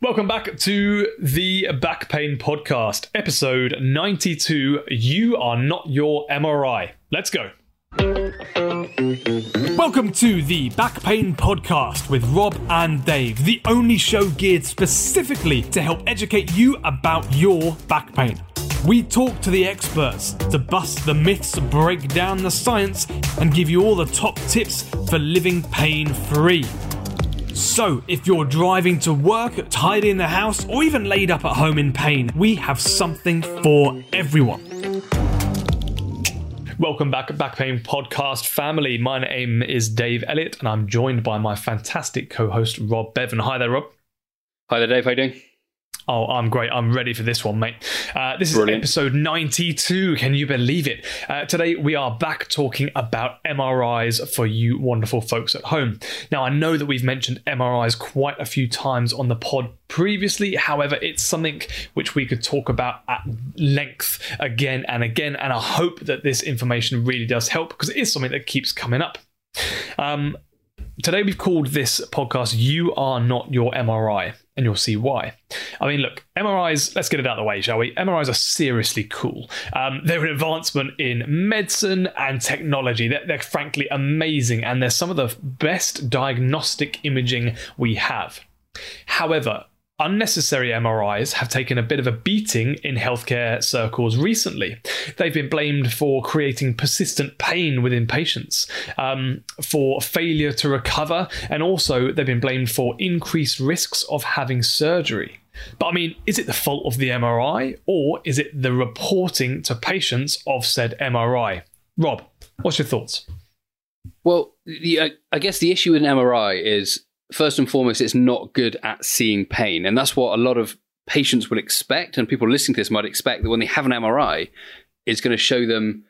Welcome back to the Back Pain Podcast, episode 92. You are not your MRI. Let's go. Welcome to the Back Pain Podcast with Rob and Dave, the only show geared specifically to help educate you about your back pain. We talk to the experts to bust the myths, break down the science, and give you all the top tips for living pain free. So, if you're driving to work, tidying the house, or even laid up at home in pain, we have something for everyone. Welcome back, Back Pain Podcast family. My name is Dave Elliott, and I'm joined by my fantastic co host, Rob Bevan. Hi there, Rob. Hi there, Dave. How are you doing? Oh, I'm great. I'm ready for this one, mate. Uh, this is Brilliant. episode 92. Can you believe it? Uh, today, we are back talking about MRIs for you wonderful folks at home. Now, I know that we've mentioned MRIs quite a few times on the pod previously. However, it's something which we could talk about at length again and again. And I hope that this information really does help because it is something that keeps coming up. Um, today we've called this podcast you are not your mri and you'll see why. I mean look mris let's get it out of the way shall we? Mris are seriously cool. Um, they're an advancement in medicine and technology. They're, they're frankly amazing and they're some of the best diagnostic imaging we have. However Unnecessary MRIs have taken a bit of a beating in healthcare circles recently. They've been blamed for creating persistent pain within patients, um, for failure to recover, and also they've been blamed for increased risks of having surgery. But I mean, is it the fault of the MRI or is it the reporting to patients of said MRI? Rob, what's your thoughts? Well, the, I guess the issue with an MRI is first and foremost, it's not good at seeing pain, and that's what a lot of patients will expect, and people listening to this might expect that when they have an MRI, it's going to show them,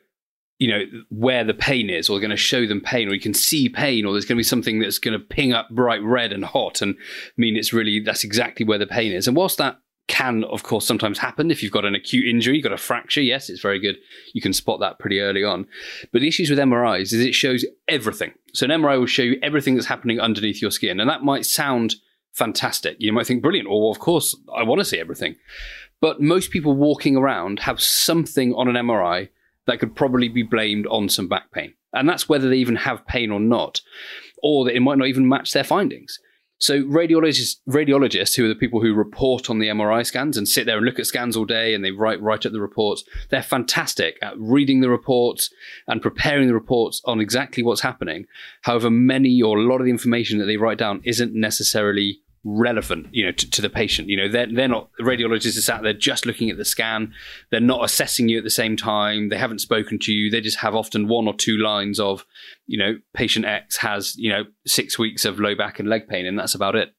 you know, where the pain is, or going to show them pain, or you can see pain, or there's going to be something that's going to ping up bright red and hot, and mean it's really that's exactly where the pain is. And whilst that can, of course, sometimes happen if you've got an acute injury, you've got a fracture. Yes, it's very good. You can spot that pretty early on. But the issues with MRIs is it shows everything. So an MRI will show you everything that's happening underneath your skin. And that might sound fantastic. You might think, brilliant. Or, of course, I want to see everything. But most people walking around have something on an MRI that could probably be blamed on some back pain. And that's whether they even have pain or not, or that it might not even match their findings. So radiologists, radiologists, who are the people who report on the MRI scans and sit there and look at scans all day and they write write up the reports, they're fantastic at reading the reports and preparing the reports on exactly what's happening. However, many or a lot of the information that they write down isn't necessarily relevant, you know, to, to the patient. You know, they're they're not the radiologists are sat there just looking at the scan. They're not assessing you at the same time. They haven't spoken to you. They just have often one or two lines of, you know, patient X has you know six weeks of low back and leg pain, and that's about it.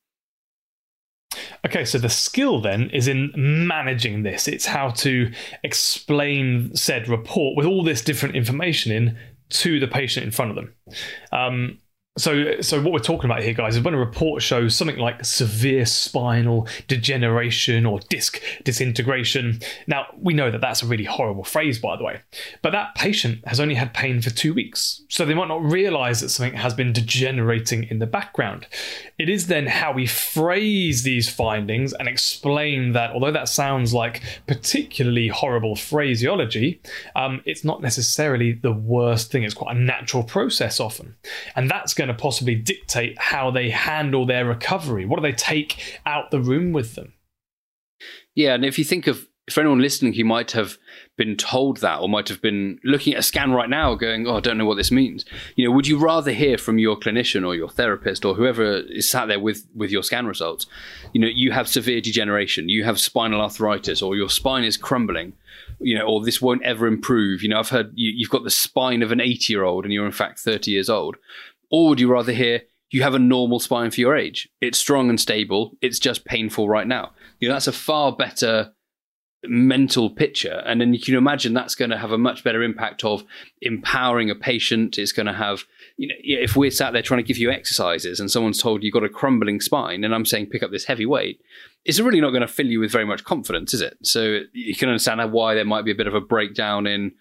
Okay, so the skill then is in managing this. It's how to explain said report with all this different information in to the patient in front of them. Um, so, so what we're talking about here, guys, is when a report shows something like severe spinal degeneration or disc disintegration. Now, we know that that's a really horrible phrase, by the way, but that patient has only had pain for two weeks, so they might not realize that something has been degenerating in the background. It is then how we phrase these findings and explain that, although that sounds like particularly horrible phraseology, um, it's not necessarily the worst thing. It's quite a natural process often, and that's going to possibly dictate how they handle their recovery. What do they take out the room with them? Yeah, and if you think of for anyone listening who might have been told that or might have been looking at a scan right now going, oh, I don't know what this means. You know, would you rather hear from your clinician or your therapist or whoever is sat there with, with your scan results, you know, you have severe degeneration, you have spinal arthritis or your spine is crumbling, you know, or this won't ever improve. You know, I've heard you, you've got the spine of an 80 year old and you're in fact 30 years old. Or would you rather hear you have a normal spine for your age? It's strong and stable. It's just painful right now. You know, that's a far better mental picture. And then you can imagine that's going to have a much better impact of empowering a patient. It's going to have, you know, if we're sat there trying to give you exercises and someone's told you've got a crumbling spine and I'm saying pick up this heavy weight, it's really not going to fill you with very much confidence, is it? So you can understand why there might be a bit of a breakdown in,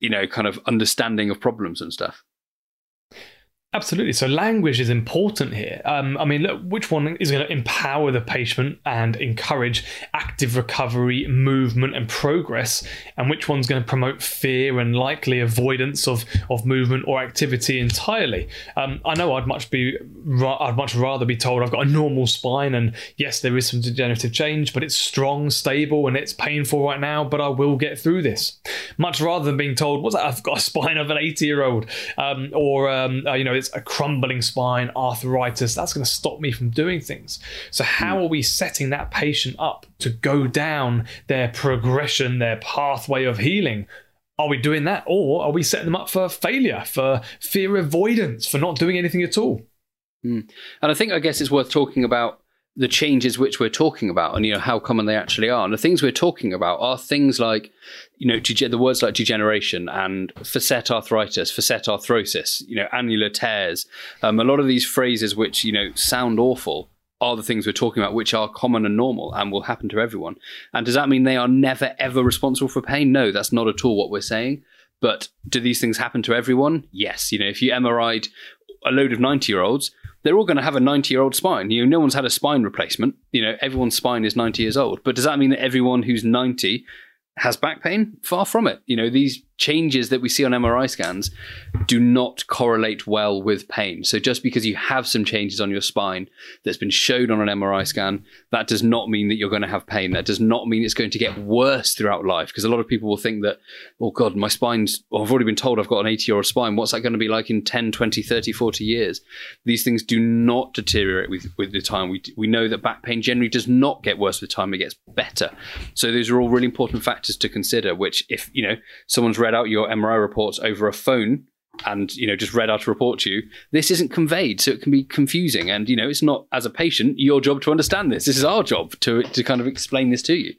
you know, kind of understanding of problems and stuff. Absolutely. So language is important here. Um, I mean, look, which one is going to empower the patient and encourage active recovery, movement, and progress, and which one's going to promote fear and likely avoidance of, of movement or activity entirely? Um, I know I'd much be I'd much rather be told I've got a normal spine, and yes, there is some degenerative change, but it's strong, stable, and it's painful right now, but I will get through this. Much rather than being told, "What's that? I've got a spine of an eighty-year-old," um, or um, uh, you know it's a crumbling spine, arthritis, that's going to stop me from doing things. So, how mm. are we setting that patient up to go down their progression, their pathway of healing? Are we doing that? Or are we setting them up for failure, for fear avoidance, for not doing anything at all? Mm. And I think, I guess it's worth talking about the changes which we're talking about and you know how common they actually are. And the things we're talking about are things like you know the words like degeneration and facet arthritis facet arthrosis you know annular tears. Um, a lot of these phrases which you know sound awful are the things we're talking about which are common and normal and will happen to everyone. And does that mean they are never ever responsible for pain? No that's not at all what we're saying. But do these things happen to everyone? Yes. You know if you mri'd a load of 90 year olds they're all going to have a 90 year old spine. You know, no one's had a spine replacement. You know, everyone's spine is 90 years old. But does that mean that everyone who's 90 has back pain? Far from it. You know, these changes that we see on MRI scans do not correlate well with pain. So just because you have some changes on your spine that's been shown on an MRI scan, that does not mean that you're going to have pain. That does not mean it's going to get worse throughout life. Because a lot of people will think that, oh God, my spine's, well, I've already been told I've got an 80 year old spine. What's that going to be like in 10, 20, 30, 40 years? These things do not deteriorate with, with the time. We, we know that back pain generally does not get worse with time, it gets better. So those are all really important factors to consider, which if, you know, someone's read out your MRI reports over a phone and you know just read out a report to you this isn't conveyed so it can be confusing. And you know it's not as a patient your job to understand this. This is our job to to kind of explain this to you.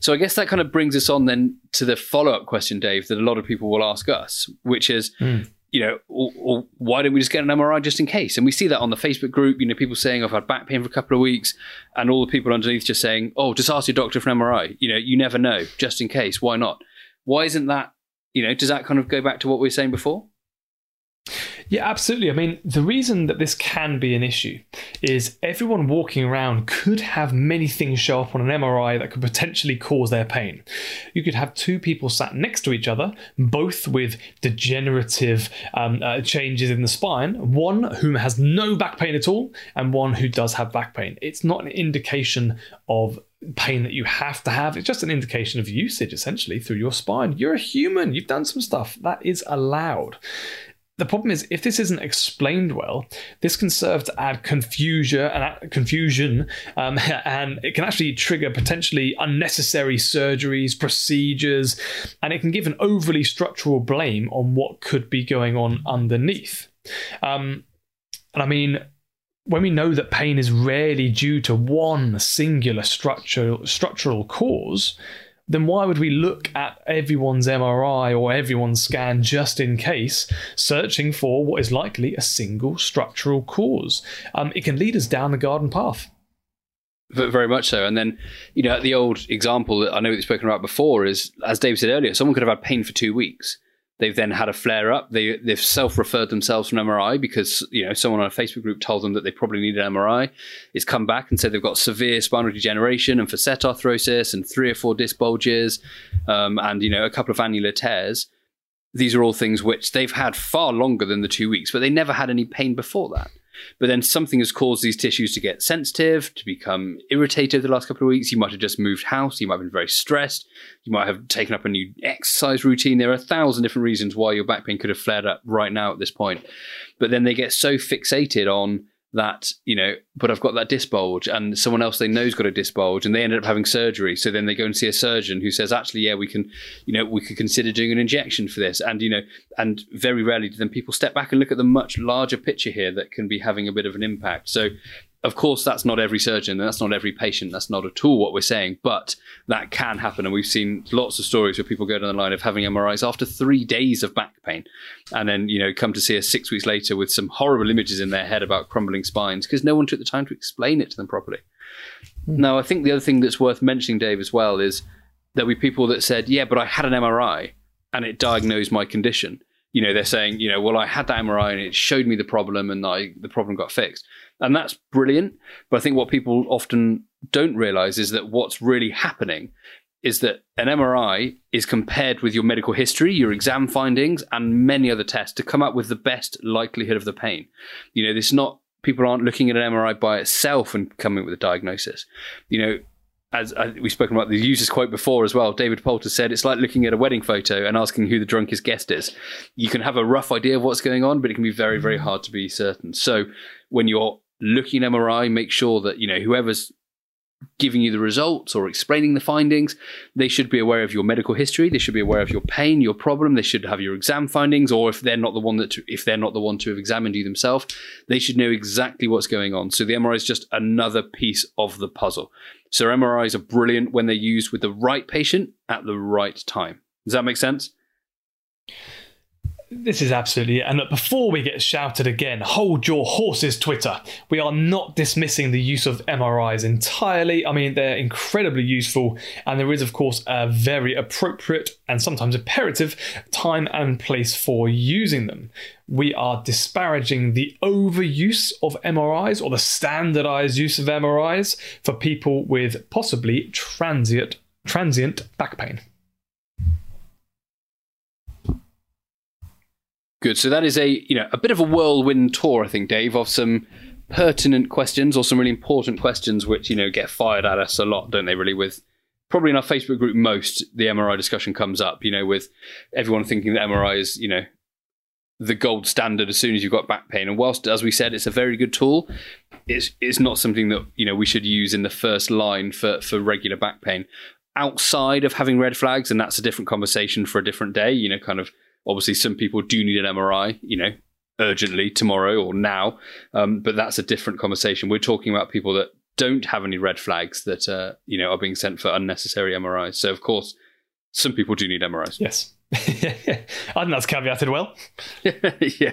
So i guess that kind of brings us on then to the follow-up question dave that a lot of people will ask us which is mm. you know or, or why don't we just get an mri just in case? And we see that on the facebook group you know people saying i've had back pain for a couple of weeks and all the people underneath just saying oh just ask your doctor for an mri you know you never know just in case why not? Why isn't that you know, does that kind of go back to what we were saying before? Yeah, absolutely. I mean, the reason that this can be an issue is everyone walking around could have many things show up on an MRI that could potentially cause their pain. You could have two people sat next to each other, both with degenerative um, uh, changes in the spine, one whom has no back pain at all, and one who does have back pain. It's not an indication of pain that you have to have. It's just an indication of usage essentially through your spine. You're a human, you've done some stuff that is allowed. The problem is, if this isn't explained well, this can serve to add confusion and confusion, um, and it can actually trigger potentially unnecessary surgeries, procedures, and it can give an overly structural blame on what could be going on underneath. Um, and I mean, when we know that pain is rarely due to one singular structural structural cause, then why would we look at everyone's MRI or everyone's scan just in case, searching for what is likely a single structural cause? Um, it can lead us down the garden path. Very much so. And then, you know, the old example that I know we've spoken about before is, as Dave said earlier, someone could have had pain for two weeks. They've then had a flare up. They they've self referred themselves for an MRI because you know someone on a Facebook group told them that they probably need an MRI. It's come back and said they've got severe spinal degeneration and facet arthrosis and three or four disc bulges, um, and you know a couple of annular tears. These are all things which they've had far longer than the two weeks, but they never had any pain before that. But then something has caused these tissues to get sensitive, to become irritated the last couple of weeks. You might have just moved house. You might have been very stressed. You might have taken up a new exercise routine. There are a thousand different reasons why your back pain could have flared up right now at this point. But then they get so fixated on that you know but i've got that disc bulge and someone else they know's got a disc bulge and they ended up having surgery. So then they go and see a surgeon who says actually yeah we can you know we could consider doing an injection for this. And you know and very rarely do then people step back and look at the much larger picture here that can be having a bit of an impact. So of course, that's not every surgeon, and that's not every patient. That's not at all what we're saying, but that can happen. And we've seen lots of stories where people go down the line of having MRIs after three days of back pain, and then you know come to see us six weeks later with some horrible images in their head about crumbling spines because no one took the time to explain it to them properly. Mm. Now, I think the other thing that's worth mentioning, Dave, as well, is there'll be people that said, "Yeah, but I had an MRI and it diagnosed my condition." You know, they're saying, you know, well, I had that MRI and it showed me the problem and I, the problem got fixed. And that's brilliant. But I think what people often don't realize is that what's really happening is that an MRI is compared with your medical history, your exam findings, and many other tests to come up with the best likelihood of the pain. You know, this not people aren't looking at an MRI by itself and coming up with a diagnosis. You know, as uh, we've spoken about the user's quote before as well, David Poulter said it's like looking at a wedding photo and asking who the drunkest guest is. You can have a rough idea of what's going on, but it can be very, very hard to be certain. So when you're looking at MRI, make sure that you know whoever's giving you the results or explaining the findings. They should be aware of your medical history. They should be aware of your pain, your problem. They should have your exam findings, or if they're not the one that to, if they're not the one to have examined you themselves, they should know exactly what's going on. So the MRI is just another piece of the puzzle. So MRIs are brilliant when they're used with the right patient at the right time. Does that make sense? This is absolutely it. And before we get shouted again, hold your horses, Twitter. We are not dismissing the use of MRIs entirely. I mean, they're incredibly useful, and there is, of course, a very appropriate and sometimes imperative time and place for using them. We are disparaging the overuse of MRIs or the standardized use of MRIs for people with possibly transient transient back pain. Good. So that is a you know a bit of a whirlwind tour, I think, Dave, of some pertinent questions or some really important questions which you know get fired at us a lot, don't they? Really, with probably in our Facebook group, most the MRI discussion comes up. You know, with everyone thinking that MRI is you know the gold standard as soon as you've got back pain. And whilst, as we said, it's a very good tool, it's it's not something that you know we should use in the first line for for regular back pain. Outside of having red flags, and that's a different conversation for a different day. You know, kind of Obviously, some people do need an MRI, you know, urgently tomorrow or now, um, but that's a different conversation. We're talking about people that don't have any red flags that uh, you know are being sent for unnecessary MRIs. So, of course, some people do need MRIs. Yes, I think that's caveated well. yeah.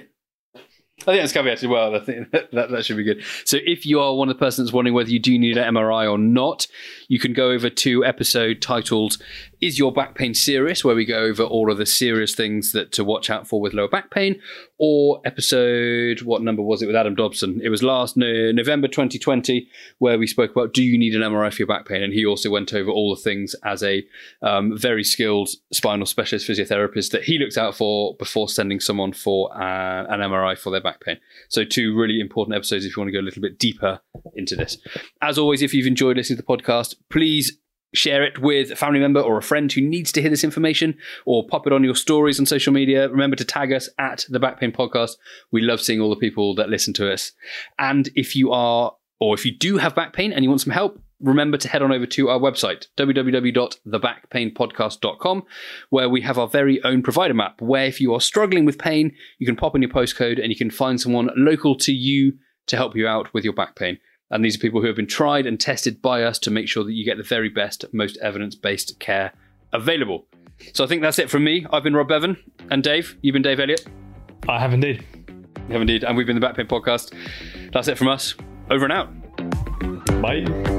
I think that's caveated well. I think that, that, that, should be good. So, if you are one of the persons wondering whether you do need an MRI or not, you can go over to episode titled is Your Back Pain Serious? where we go over all of the serious things that to watch out for with lower back pain, or episode, what number was it with Adam Dobson? It was last no, November 2020, where we spoke about do you need an MRI for your back pain? And he also went over all the things as a um, very skilled spinal specialist physiotherapist that he looks out for before sending someone for uh, an MRI for their back pain. So, two really important episodes if you want to go a little bit deeper into this. As always, if you've enjoyed listening to the podcast, please share it with a family member or a friend who needs to hear this information or pop it on your stories on social media. Remember to tag us at the Back Pain Podcast. We love seeing all the people that listen to us. And if you are, or if you do have back pain and you want some help, remember to head on over to our website, www.thebackpainpodcast.com, where we have our very own provider map, where if you are struggling with pain, you can pop in your postcode and you can find someone local to you to help you out with your back pain. And these are people who have been tried and tested by us to make sure that you get the very best, most evidence based care available. So I think that's it from me. I've been Rob Bevan. And Dave, you've been Dave Elliott. I have indeed. You have indeed. And we've been the Back Pain Podcast. That's it from us. Over and out. Bye.